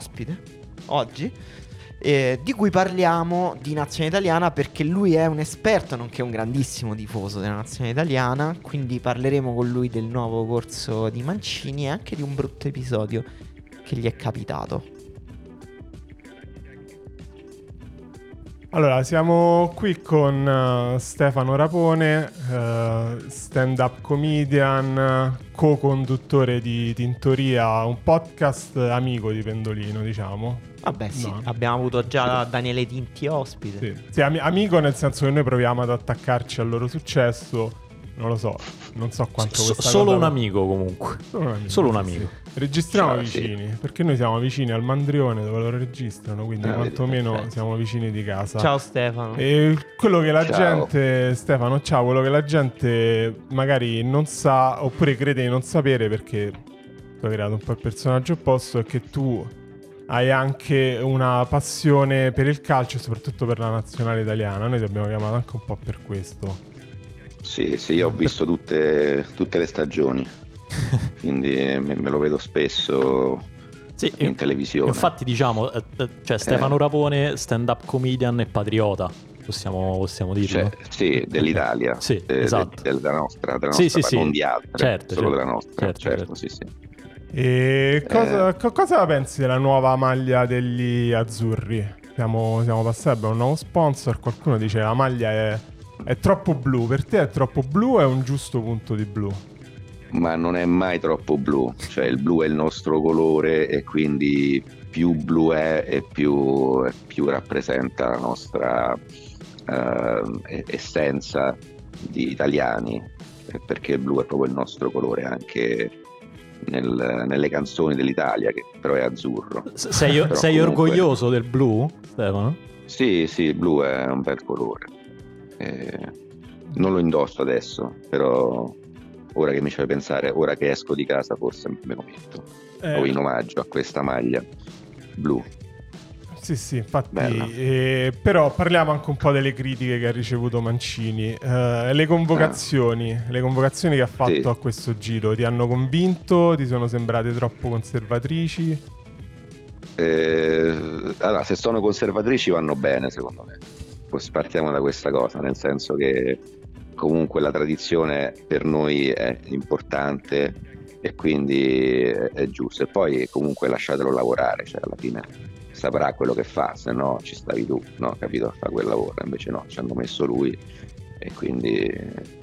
Ospite oggi eh, di cui parliamo di nazione italiana perché lui è un esperto, nonché un grandissimo tifoso della nazione italiana. Quindi parleremo con lui del nuovo corso di Mancini e anche di un brutto episodio che gli è capitato. Allora, siamo qui con uh, Stefano Rapone, uh, stand-up comedian, co-conduttore di Tintoria, un podcast amico di Pendolino, diciamo. Vabbè, sì, No. abbiamo avuto già Daniele Tinti ospite. Sì, Sì, ami- amico nel senso che noi proviamo ad attaccarci al loro successo. Non lo so, non so quanto questa solo cosa- un amico comunque. Solo un amico. Solo un amico. sì. Registriamo Ciao, sì. vicini, perché noi siamo vicini al Mandrione dove lo registrano, quindi Ah, vedi, quantomeno perfetto. siamo vicini di casa. Ciao Stefano. E quello che la Ciao. gente, Stefano, ciao, quello che la gente magari non sa, oppure crede di non sapere perché tu hai creato un po' il personaggio opposto, è che tu hai anche una passione per il calcio e soprattutto per la nazionale italiana. Noi ti abbiamo chiamato anche un po' per questo. Sì, sì, io ho visto tutte, tutte le stagioni, quindi me, me lo vedo spesso Sì, in televisione. Infatti, diciamo, eh, eh, cioè Stefano Rapone, stand-up comedian e patriota. Possiamo, possiamo dirlo. Cioè, sì, dell'Italia, Sì, de- de- esatto. della nostra, della Sì, nostra, sì, sì. non di altre, Certo, solo certo. della nostra, Certo, certo, certo. sì, sì. E cosa, Eh. co- cosa pensi della nuova maglia degli azzurri? Siamo, siamo passati, abbiamo un nuovo sponsor. Qualcuno dice la maglia è, è troppo blu. Per te è troppo blu o è un giusto punto di blu? Ma non è mai troppo blu, cioè il blu è il nostro colore e quindi più blu è e più, più rappresenta la nostra eh, essenza di italiani, perché il blu è proprio il nostro colore anche nel- nelle canzoni dell'Italia, che però è azzurro. Sei, Però sei comunque- orgoglioso del blu, Stefano? Sì, sì, il blu è un bel colore. Eh, non lo indosso adesso, però ora che mi ci fai pensare, ora che esco di casa forse me lo metto. Eh, O in omaggio a questa maglia blu. Sì, sì, infatti. Eh, però parliamo anche un po' delle critiche che ha ricevuto Mancini. Eh, le convocazioni, le convocazioni che ha fatto Sì. a questo giro ti hanno convinto? Ti sono sembrate troppo conservatrici? Eh, allora, se sono conservatrici vanno bene, secondo me. Poi partiamo da questa cosa, nel senso che comunque la tradizione per noi è importante e quindi è, giusto. E poi comunque lasciatelo lavorare, cioè alla fine saprà quello che fa, se no ci stavi tu, no? Capito? A fare quel lavoro, invece no, ci hanno messo lui e quindi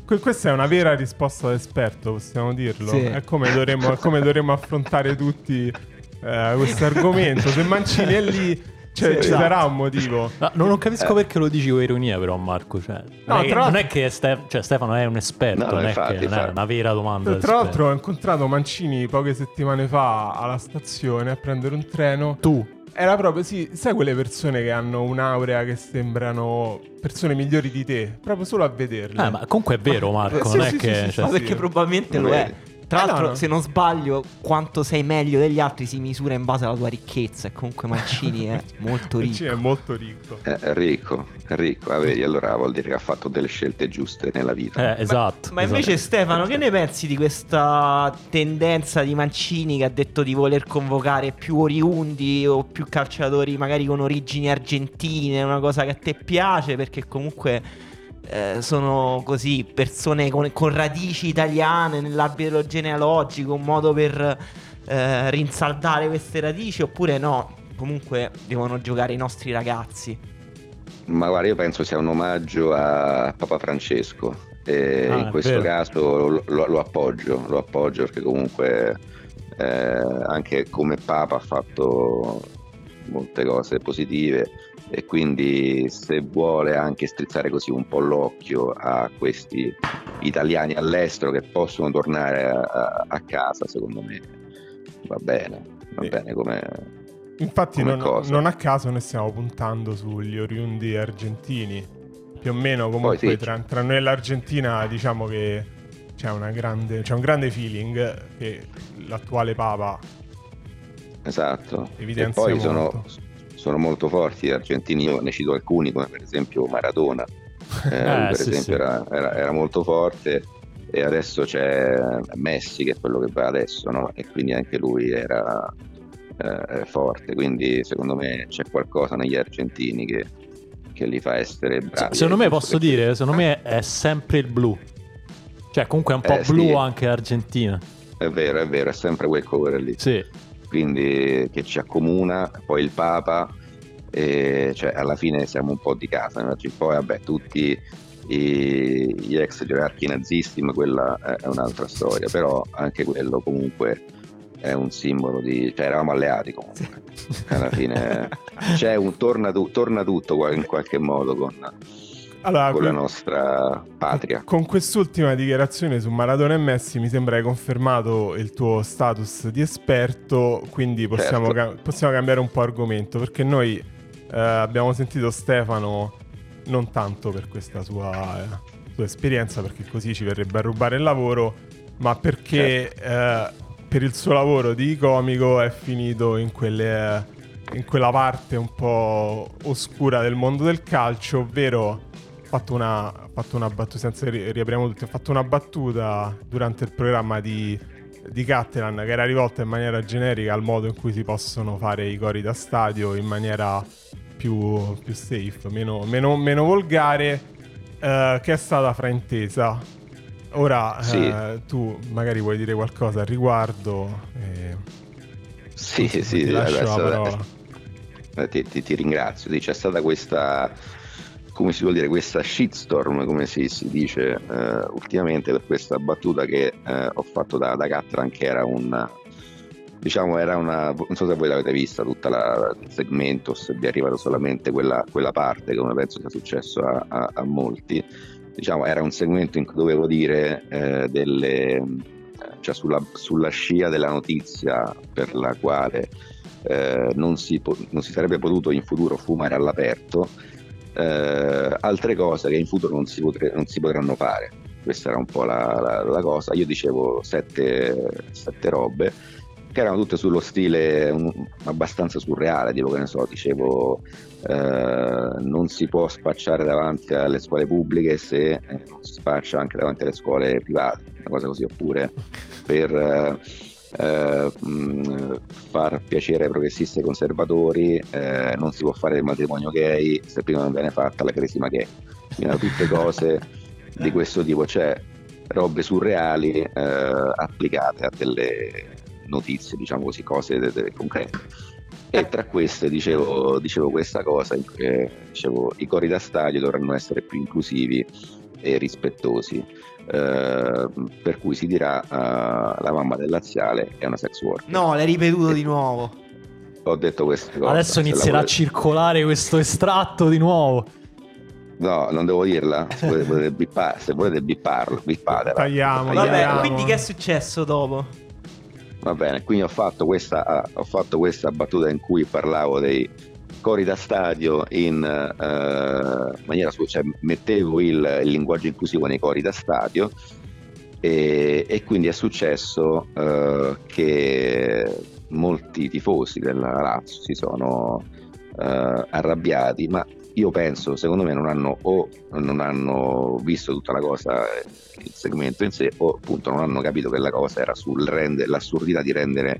Que- questa è una vera risposta da esperto, possiamo dirlo. Sì. È come dovremmo, come dovremmo affrontare tutti eh, questo argomento. Se Mancini è lì, cioè, Sì, ci esatto. sarà un motivo. No, non, non capisco Eh. perché lo dici con ironia, però, Marco. Cioè, No, non, è che, non è che Ste- cioè, Stefano è un esperto, No, non, è infatti, che, non è una vera domanda. da Tra l'altro ho incontrato Mancini poche settimane fa alla stazione a prendere un treno. tu, Era proprio, sì, sai quelle persone che hanno un'aurea che sembrano persone migliori di te, proprio solo a vederle. Eh, ma comunque è vero, Marco. Sì, non sì, è sì, che. sì, cioè, Ma perché probabilmente lo è. Tra Eh, no, l'altro, no. se non sbaglio, quanto sei meglio degli altri si misura in base alla tua ricchezza. E comunque Mancini è molto Mancini ricco. è molto ricco. è è ricco, ricco. Ah, vedi, allora vuol dire che ha fatto delle scelte giuste nella vita. Eh, esatto. Ma invece, esatto. Stefano, che ne pensi di questa tendenza di Mancini che ha detto di voler convocare più oriundi o più calciatori magari con origini argentine? Una cosa che a te piace perché comunque eh, sono così persone con, con radici italiane nell'albero genealogico, un modo per eh, rinsaldare queste radici oppure no? Comunque devono giocare i nostri ragazzi. Ma guarda, io penso sia un omaggio a Papa Francesco e Ah, in questo vero. caso lo, lo- lo appoggio, lo appoggio perché comunque eh, anche come Papa ha fatto molte cose positive e quindi se vuole anche strizzare così un po' l'occhio a questi italiani all'estero che possono tornare a, a- casa, secondo me va bene, va Sì. bene come Infatti come non, non a caso noi stiamo puntando sugli oriundi argentini. Più o meno comunque Poi sì. tra, tra noi e l'Argentina diciamo che c'è, una grande, c'è un grande feeling che l'attuale Papa Esatto. Evidenzia e poi sono. Sono molto forti gli argentini, io ne cito alcuni come per esempio Maradona, Eh, Eh, per sì, esempio sì. Era, era- era molto forte e adesso c'è Messi che è quello che va adesso no? e quindi anche lui era eh, forte, quindi secondo me c'è qualcosa negli argentini che, che li fa essere bravi. secondo me posso che- dire, secondo me è sempre il blu. Cioè, comunque è un po' Eh, sì. blu anche l'Argentina. È vero, è vero, è sempre quel colore lì. Sì. Quindi che ci accomuna, poi il Papa, e cioè alla fine siamo un po' di casa, no? Poi vabbè tutti i- gli ex gerarchi nazisti, ma quella è un'altra storia, però anche quello comunque è un simbolo di... cioè eravamo alleati comunque, alla fine c'è un torna, tu- torna tutto in qualche modo con, Allora, con la nostra patria. Con quest'ultima dichiarazione su Maradona e Messi mi sembra hai confermato il tuo status di esperto, quindi possiamo, Certo. ca- possiamo cambiare un po' argomento perché noi eh, abbiamo sentito Stefano non tanto per questa sua, eh, sua esperienza, perché così ci verrebbe a rubare il lavoro, ma perché eh, per il suo lavoro di comico è finito in quelle... in quella parte un po' oscura del mondo del calcio, ovvero fatto una, ha fatto una battuta, senza ri- riapriamo tutti, ha fatto una battuta durante il programma di, di Cattelan che era rivolta in maniera generica al modo in cui si possono fare i cori da stadio in maniera più, più safe, meno, meno- meno volgare, eh, che è stata fraintesa. Ora Sì. eh, tu magari vuoi dire qualcosa al riguardo. eh, Sì, ti sì, lascio la adesso- parola. Ti, ti- ti ringrazio. Sì, c'è stata questa, come si vuol dire, questa shitstorm, come si, si dice eh, ultimamente, per questa battuta che eh, ho fatto da, da Catran, che era un. Diciamo, era una. Non so se voi l'avete vista tutta la, il segmento, se vi è arrivata solamente quella, quella parte, come penso sia successo a, a- a molti. Diciamo, era un segmento in cui dovevo dire eh, delle. cioè sulla, sulla scia della notizia per la quale eh, non, si po- non si sarebbe potuto in futuro fumare all'aperto, eh, altre cose che in futuro non si, potre- non si potranno fare. Questa era un po' la, la- la cosa. Io dicevo sette, sette robe che erano tutte sullo stile un- abbastanza surreale, tipo che ne so, dicevo eh, non si può spacciare davanti alle scuole pubbliche se eh, non si spaccia anche davanti alle scuole private, una cosa così, oppure per eh, eh, mh, far piacere ai progressisti e ai conservatori eh, non si può fare del matrimonio gay se prima non viene fatta la cresima gay. Quindi tutte cose di questo tipo, cioè robe surreali eh, applicate a delle notizie, diciamo così, cose de- de- concrete. E tra queste dicevo, dicevo questa cosa, eh, dicevo i cori da stadio dovranno essere più inclusivi e rispettosi, eh, per cui si dirà eh, la mamma del laziale è una sex worker. No, l'hai ripetuto di nuovo. Ho detto queste cose. Adesso inizierà a circolare questo estratto di nuovo. No, non devo dirla. Se volete, bippare, se volete bipparlo, bippatela. Tagliamo, Vabbè, tagliamo. quindi che è successo dopo? Va bene, quindi ho fatto questa, ho fatto questa battuta in cui parlavo dei cori da stadio in eh, maniera cioè mettevo il, il linguaggio inclusivo nei cori da stadio e, e quindi è successo eh, che molti tifosi della Lazio si sono eh, arrabbiati, ma io penso, secondo me non hanno o non hanno visto tutta la cosa, il segmento in sé, o appunto non hanno capito che la cosa era sul rende, l'assurdità di rendere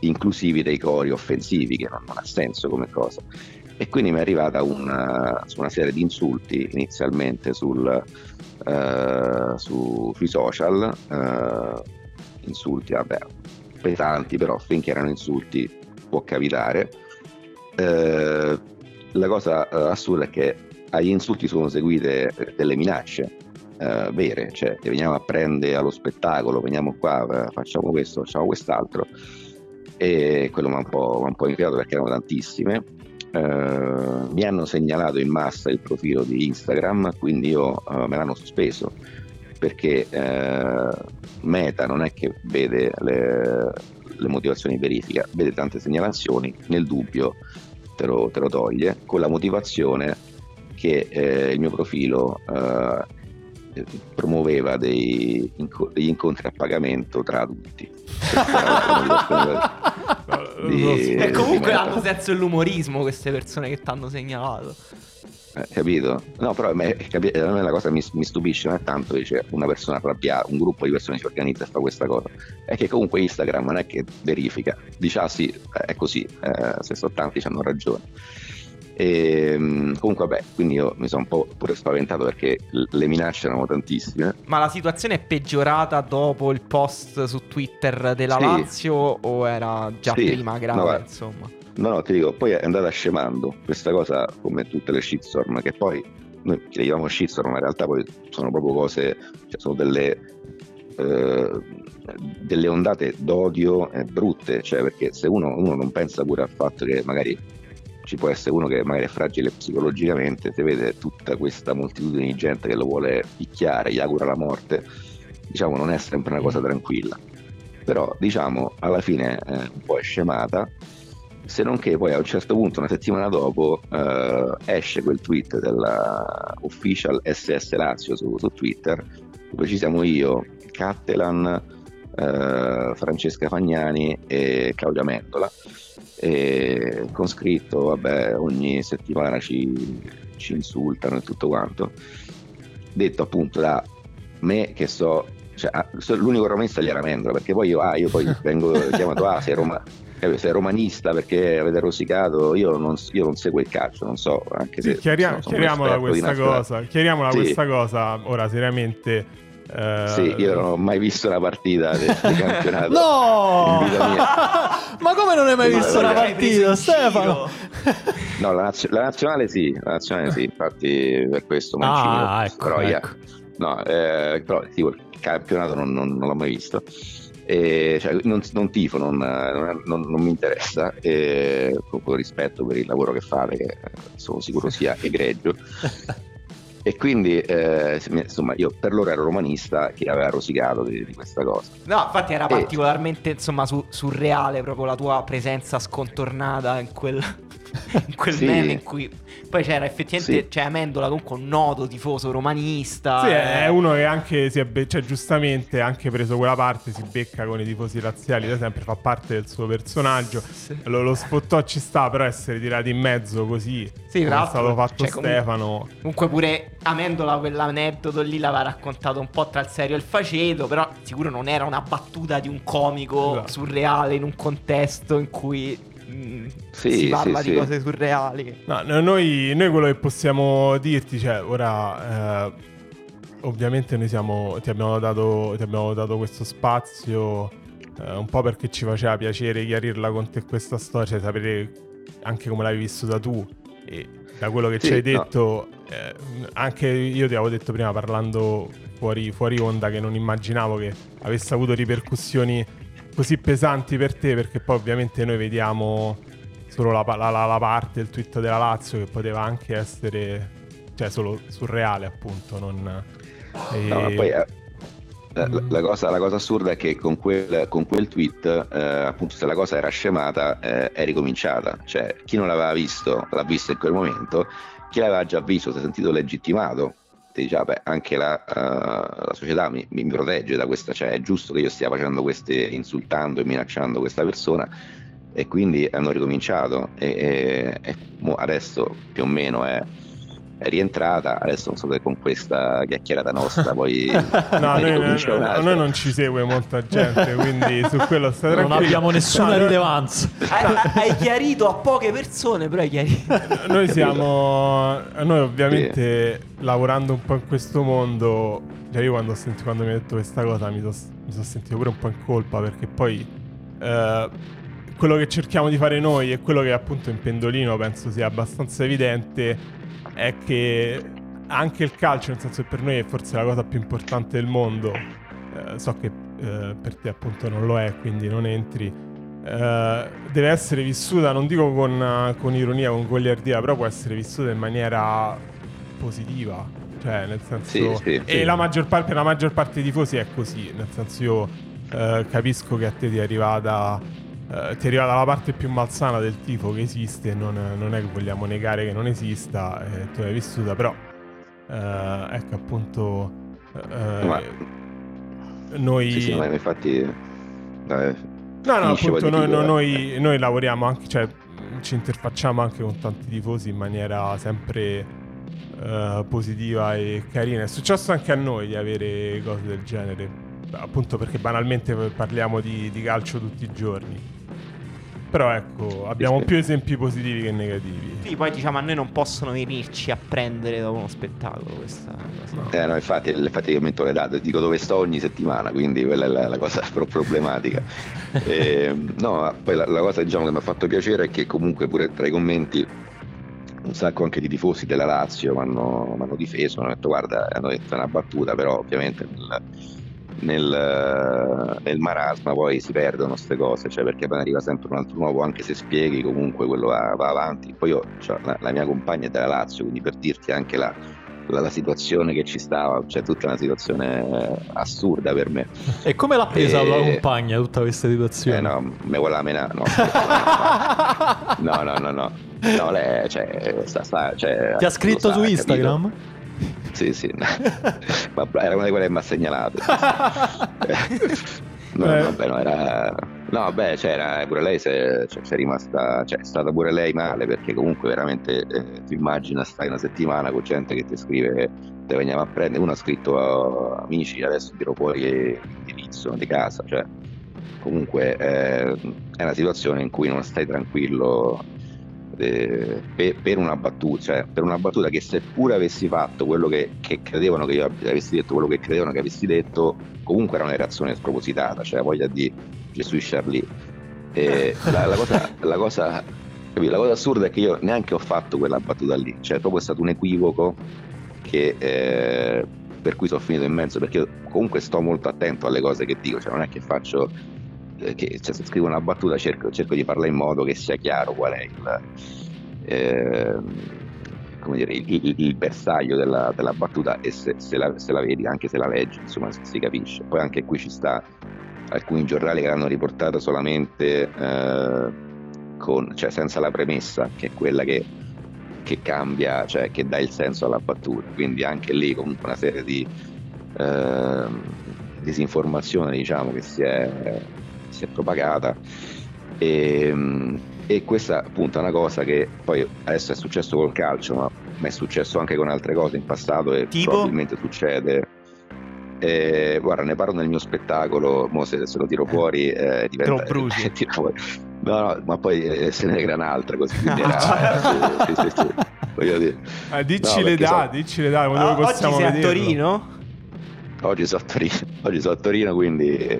inclusivi dei cori offensivi, che non, non ha senso come cosa. E quindi mi è arrivata una, su una serie di insulti inizialmente sul, eh, su- sui social, eh, insulti, vabbè, pesanti, però finché erano insulti può capitare. Eh, la cosa eh, assurda è che agli insulti sono seguite eh, delle minacce eh, vere, cioè veniamo a prendere allo spettacolo, veniamo qua, eh, facciamo questo, facciamo quest'altro. E quello mi ha un po', un po' infiato perché erano tantissime. Eh, mi hanno segnalato in massa il profilo di Instagram, quindi io eh, me l'hanno sospeso perché eh, Meta non è che vede le, le motivazioni verifica, vede tante segnalazioni, nel dubbio te lo, te lo toglie, con la motivazione che eh, il mio profilo eh, promuoveva dei, inco- degli incontri a pagamento tra adulti. di, e comunque hanno senso dell'umorismo queste persone che ti hanno segnalato. Eh, capito? No, però a me, capi- a me la cosa mi, mi stupisce non è tanto che una persona arrabbiata, un gruppo di persone si organizza e fa questa cosa, è che comunque Instagram non è che verifica, dice ah sì, è così, eh, se sono tanti hanno ragione. E, ehm, comunque, vabbè, quindi io mi sono un po' pure spaventato perché le minacce erano tantissime. Ma la situazione è peggiorata dopo il post su Twitter della sì. Lazio o era già sì. prima grave? No, insomma. No, no, ti dico, poi è andata scemando questa cosa come tutte le shitstorm, che poi noi le chiamiamo shitstorm, ma in realtà poi sono proprio cose, cioè sono delle, eh, delle ondate d'odio eh, brutte, cioè perché se uno, uno non pensa pure al fatto che magari ci può essere uno che magari è fragile psicologicamente, se vede tutta questa moltitudine di gente che lo vuole picchiare, gli augura la morte, diciamo non è sempre una cosa tranquilla. Però diciamo alla fine eh, un po' è scemata, se non che poi a un certo punto, una settimana dopo, eh, esce quel tweet della official SS Lazio su, su Twitter, dove ci siamo io, Cattelan, eh, Francesca Fagnani e Claudia Mendola e con scritto vabbè ogni settimana ci, ci insultano e tutto quanto. Detto appunto da me che so cioè, ah, l'unico romanista gli era Mendola perché poi io, ah, io poi vengo chiamato ah sei, Roma, eh, sei romanista perché avete rosicato io non, io non, seguo il calcio non so anche se sì, chiaria- chiariamola questa cosa chiariamola sì. questa cosa ora seriamente Uh, sì, io non ho mai visto una partita del, del campionato. no! Ma come non hai mai visto una partita, Stefano? no, la, naz- la, nazionale sì, la nazionale sì, infatti per questo Mancini. Ah, ecco, però, ecco. Yeah. No, eh, però tipo, il campionato non, non, non l'ho mai visto. E, cioè, non, non, tifo, non, non, non mi interessa, e, con rispetto per il lavoro che fate, che sono sicuro sia egregio. E quindi, eh, insomma, io per loro ero romanista che aveva rosicato di, di questa cosa. No, infatti era e... particolarmente, insomma, su, surreale proprio la tua presenza scontornata in quel, in quel sì. meme in cui poi c'era effettivamente, sì. cioè Amendola comunque un noto tifoso romanista. Sì, è uno che anche si è, be- cioè giustamente anche preso quella parte, si becca con i tifosi razziali, da sempre fa parte del suo personaggio. Sì. Lo, lo spottò ci sta, però essere tirati in mezzo così, sì, come è stato fatto cioè, Stefano. Comunque, comunque pure Amendola quell'aneddoto lì l'aveva raccontato un po' tra il serio e il faceto, però sicuro non era una battuta di un comico esatto. surreale in un contesto in cui sì, si parla sì, di sì. cose surreali. No, noi, noi, quello che possiamo dirti, cioè, ora eh, ovviamente noi siamo, ti, abbiamo dato, ti abbiamo dato questo spazio eh, un po' perché ci faceva piacere chiarirla con te questa storia, cioè, sapere anche come l'hai vissuta tu e da quello che ci hai detto, no. eh, anche io ti avevo detto prima parlando fuori, fuori onda che non immaginavo che avesse avuto ripercussioni così pesanti per te perché poi ovviamente noi vediamo solo la, la, la, la parte del tweet della Lazio che poteva anche essere cioè solo surreale appunto non e... no, poi eh, la, la, cosa, la, cosa, assurda è che con quel, con quel tweet eh, appunto se la cosa era scemata eh, è ricominciata. Cioè chi non l'aveva visto l'ha visto in quel momento chi l'aveva già visto si è sentito legittimato ti dice, vabbè, anche la, uh, la società mi, mi, protegge da questa, cioè è giusto che io stia facendo queste, insultando e minacciando questa persona e quindi hanno ricominciato e, e, e adesso più o meno è rientrata. Adesso non so se con questa chiacchierata nostra poi. no, noi, noi, noi, non ci segue molta gente, quindi su quello sta tranquillo. Non abbiamo nessuna no, rilevanza. Hai, hai, chiarito a poche persone, però hai chiarito. Noi siamo. Noi, ovviamente, sì. lavorando un po' in questo mondo. Cioè, io quando, senti, quando mi hai detto questa cosa mi sono so sentito pure un po' in colpa perché poi. Eh, quello che cerchiamo di fare noi e quello che appunto in pendolino penso sia abbastanza evidente è che anche il calcio, nel senso che per noi è forse la cosa più importante del mondo, eh, so che eh, per te appunto non lo è, quindi non entri, eh, deve essere vissuta, non dico con, con, ironia, con goliardia, però può essere vissuta in maniera positiva. Cioè, nel senso... Sì, sì, e sì. La maggior parte, per la maggior parte dei tifosi è così, nel senso io eh, capisco che a te ti è arrivata eh, ti è arrivata la parte più malsana del tifo che esiste, non, non è che vogliamo negare che non esista, eh, tu l'hai vissuta, però eh, ecco appunto eh, Ma- noi... Sì, sì, ma infatti... eh, No, no, appunto noi, no- eh. noi- noi lavoriamo anche, cioè ci interfacciamo anche con tanti tifosi in maniera sempre eh, positiva e carina. È successo anche a noi di avere cose del genere, appunto perché banalmente parliamo di, di calcio tutti i giorni. Però ecco, abbiamo più esempi positivi che negativi. Sì, poi diciamo a noi non possono venirci a prendere dopo uno spettacolo questa cosa. Eh, no, infatti, infatti io metto le date, dico dove sto ogni settimana, quindi quella è la, la cosa pro- problematica. Eh, no, ma poi la, la cosa diciamo, che mi ha fatto piacere è che comunque pure tra i commenti un sacco anche di tifosi della Lazio mi hanno, m'hanno difeso, hanno detto guarda, hanno detto una battuta, però ovviamente nel, nel, nel marasma poi si perdono queste cose, cioè perché poi arriva sempre un altro nuovo, anche se spieghi comunque quello va, va avanti. Poi io, cioè, la, la mia compagna è della Lazio, quindi per dirti anche la, la, la situazione che ci stava, cioè tutta una situazione eh, assurda per me. E come l'ha presa Eh, la compagna tutta questa situazione? Eh no, me vuole la mena, no. no, no, no, no. No, lei, cioè, sta, sta, cioè, Ti ha scritto sa, su Instagram? capito? Sì, sì. Ma era una di quelle che mi ha segnalato. No, Eh. vabbè, no, era... No, vabbè, c'era, pure lei si è, cioè, si è rimasta, cioè, è stata pure lei male perché comunque veramente eh, ti immagina stai una settimana con gente che ti scrive te veniamo a prendere, uno ha scritto a amici, adesso tiro fuori l'indirizzo di casa, cioè comunque eh, è una situazione in cui non stai tranquillo per, per una battuta, cioè per una battuta che seppure avessi fatto quello che, che credevano che io avessi detto, quello che credevano che avessi detto, comunque era una reazione spropositata, cioè voglia di Gesù Charlie. E la, la cosa, la, cosa, la cosa assurda è che io neanche ho fatto quella battuta lì, cioè è proprio stato un equivoco che, eh, per cui sono finito in mezzo, perché comunque sto molto attento alle cose che dico, cioè non è che faccio che cioè, se scrivo una battuta cerco, cerco di parlare in modo che sia chiaro qual è il, eh, dire, il, il- bersaglio della, della battuta e se, se la, se la vedi, anche se la leggi, insomma si, capisce. Poi anche qui ci sta alcuni giornali che l'hanno riportata solamente eh, con, cioè senza la premessa, che è quella che, che cambia, cioè che dà il senso alla battuta. Quindi anche lì comunque una serie di ehm, disinformazione diciamo che si è, si è propagata e, e questa appunto è una cosa che poi adesso è successo col calcio ma ma è successo anche con altre cose in passato e Tipo? probabilmente succede Eh, guarda ne parlo nel mio spettacolo mo se, se lo tiro fuori eh, diventa Te lo bruci. tiro fuori. no no ma poi eh, se ne crea un'altra così quindi Ah, era, sì, sì, sì, sì. Voglio dire, Eh, dici No, le dà, so- dici le dà, Ah, oggi sei a vederlo? Torino? Oggi sono a Torino oggi sono a Torino quindi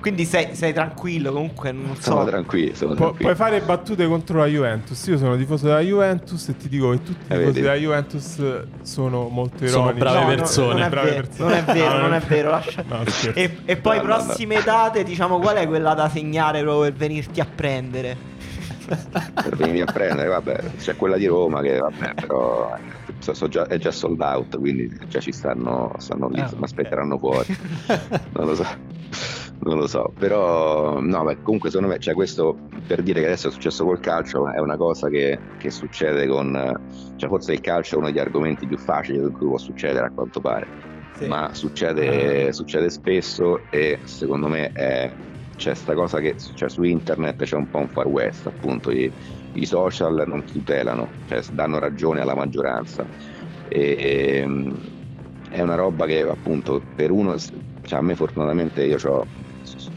Quindi sei, sei tranquillo, comunque non so. sono tranquillo sono Pu- tranquillo. puoi fare battute contro la Juventus. Io sono tifoso della Juventus e ti dico che tutti i Eh, tifosi vedi? della Juventus sono molto Sono ironici. brave No, no, persone. non, è Brave vero, persone. non è vero, No, non è vero. lascia- No. E, e poi No, no, no. prossime date, diciamo, qual è quella da segnare proprio per venirti a prendere? Per venirmi a prendere, vabbè, c'è quella di Roma che vabbè, però so- so già- è già sold out, quindi già ci stanno, stanno lì, Ah, mi aspetteranno fuori. Non lo so. Non lo so, però no, beh, comunque secondo me, cioè questo per dire che adesso è successo col calcio è una cosa che, che succede con, cioè forse il calcio è uno degli argomenti più facili in cui può succedere a quanto pare, Sì. ma succede, succede spesso e secondo me è, c'è sta cosa che cioè, su internet c'è un po' un far west, appunto i, i social non tutelano, cioè danno ragione alla maggioranza. E, ehm, è una roba che appunto per uno, cioè a me fortunatamente io sto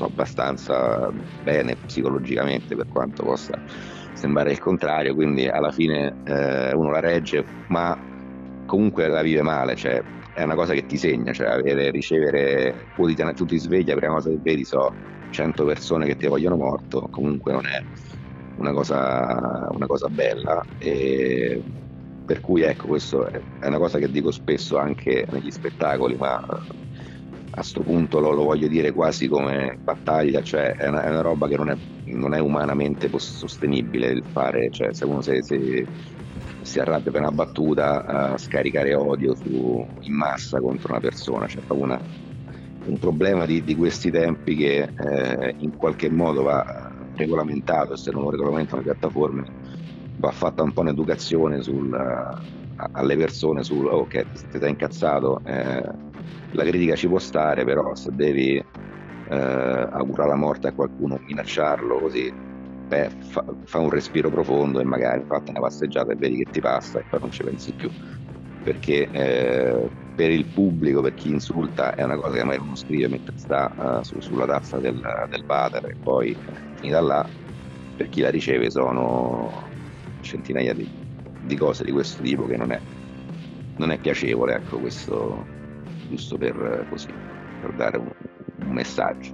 abbastanza bene psicologicamente per quanto possa sembrare il contrario, quindi alla fine eh, uno la regge, ma comunque la vive male, cioè è una cosa che ti segna, cioè avere, ricevere quotidianamente, tu ti svegli, la prima cosa che vedi so 100 persone che ti vogliono morto, comunque non è una cosa, una cosa bella. E per cui ecco questo è, una cosa che dico spesso anche negli spettacoli, ma a sto punto lo, lo voglio dire quasi come battaglia, cioè è una, è una roba che non è, non è umanamente sostenibile il fare, cioè se uno si, si- si arrabbia per una battuta a scaricare odio su- in massa contro una persona, cioè proprio una, un problema di, di questi tempi che eh, in qualche modo va regolamentato se non lo regolamentano le piattaforme va fatta un po' un'educazione sul, alle persone su ok se ti sei incazzato eh, la critica ci può stare però se devi eh, augurare la morte a qualcuno minacciarlo così beh, fa, fa, un respiro profondo e magari fatti una passeggiata e vedi che ti passa e poi non ci pensi più. Perché eh, per il pubblico, per chi insulta, è una cosa che magari uno scrive mentre sta uh, su, sulla tazza del, del water e poi finita là, per chi la riceve sono centinaia di, di cose di questo tipo che non è, non è piacevole, ecco, questo giusto per, così, per dare un, un messaggio.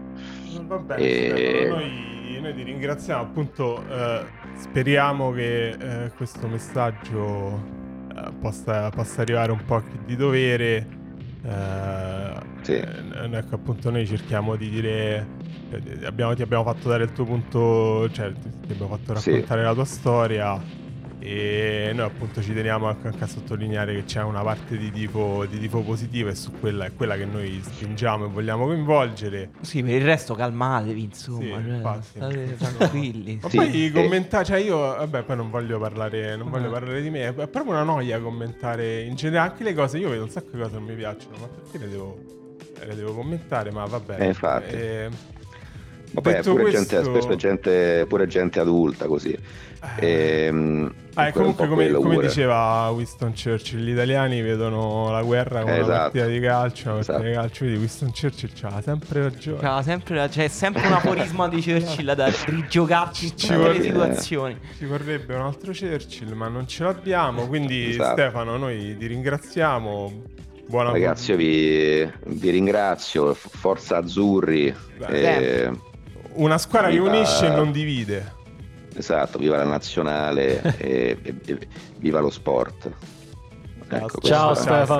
Va bene, e... noi, noi, ti ringraziamo, appunto eh, speriamo che eh, questo messaggio possa, possa, arrivare un po' di dovere. Eh, sì. ecco, appunto, noi cerchiamo di dire. Eh, abbiamo, ti abbiamo fatto dare il tuo punto, cioè ti abbiamo fatto raccontare sì. la tua storia e noi appunto ci teniamo anche a sottolineare che c'è una parte di tifo, di tifo positivo e su quella è quella che noi spingiamo e vogliamo coinvolgere. Sì, per il resto calmatevi, insomma, sì, cioè, infatti, state tranquilli. Ma sì, poi sì. commentare, cioè io, vabbè, poi non voglio parlare, non voglio parlare di me, è proprio una noia commentare in generale anche le cose, io vedo un sacco di cose che non mi piacciono, ma perché le devo, le devo commentare? Ma va bene. Eh, infatti. Eh, Vabbè, pure, questo... gente, spesso gente, pure gente adulta così. Eh. E, ehm, ah, comunque, come, come diceva Winston Churchill, gli italiani vedono la guerra come esatto. una partita di calcio. Una partita esatto. di calcio, vedi, Winston Churchill c'ha sempre ragione. C'ha sempre, c'è sempre un aforisma di Churchill da rigiocarci in tutte vorrebbe, le situazioni. Ci vorrebbe un altro Churchill, ma non ce l'abbiamo. Quindi, esatto. Stefano, noi ti ringraziamo. Buona Ragazzi, io vi, vi ringrazio. Forza Azzurri. E... Una squadra che unisce e non divide. Esatto, viva la nazionale e, e, e, viva lo sport. Ecco, ciao Stefano.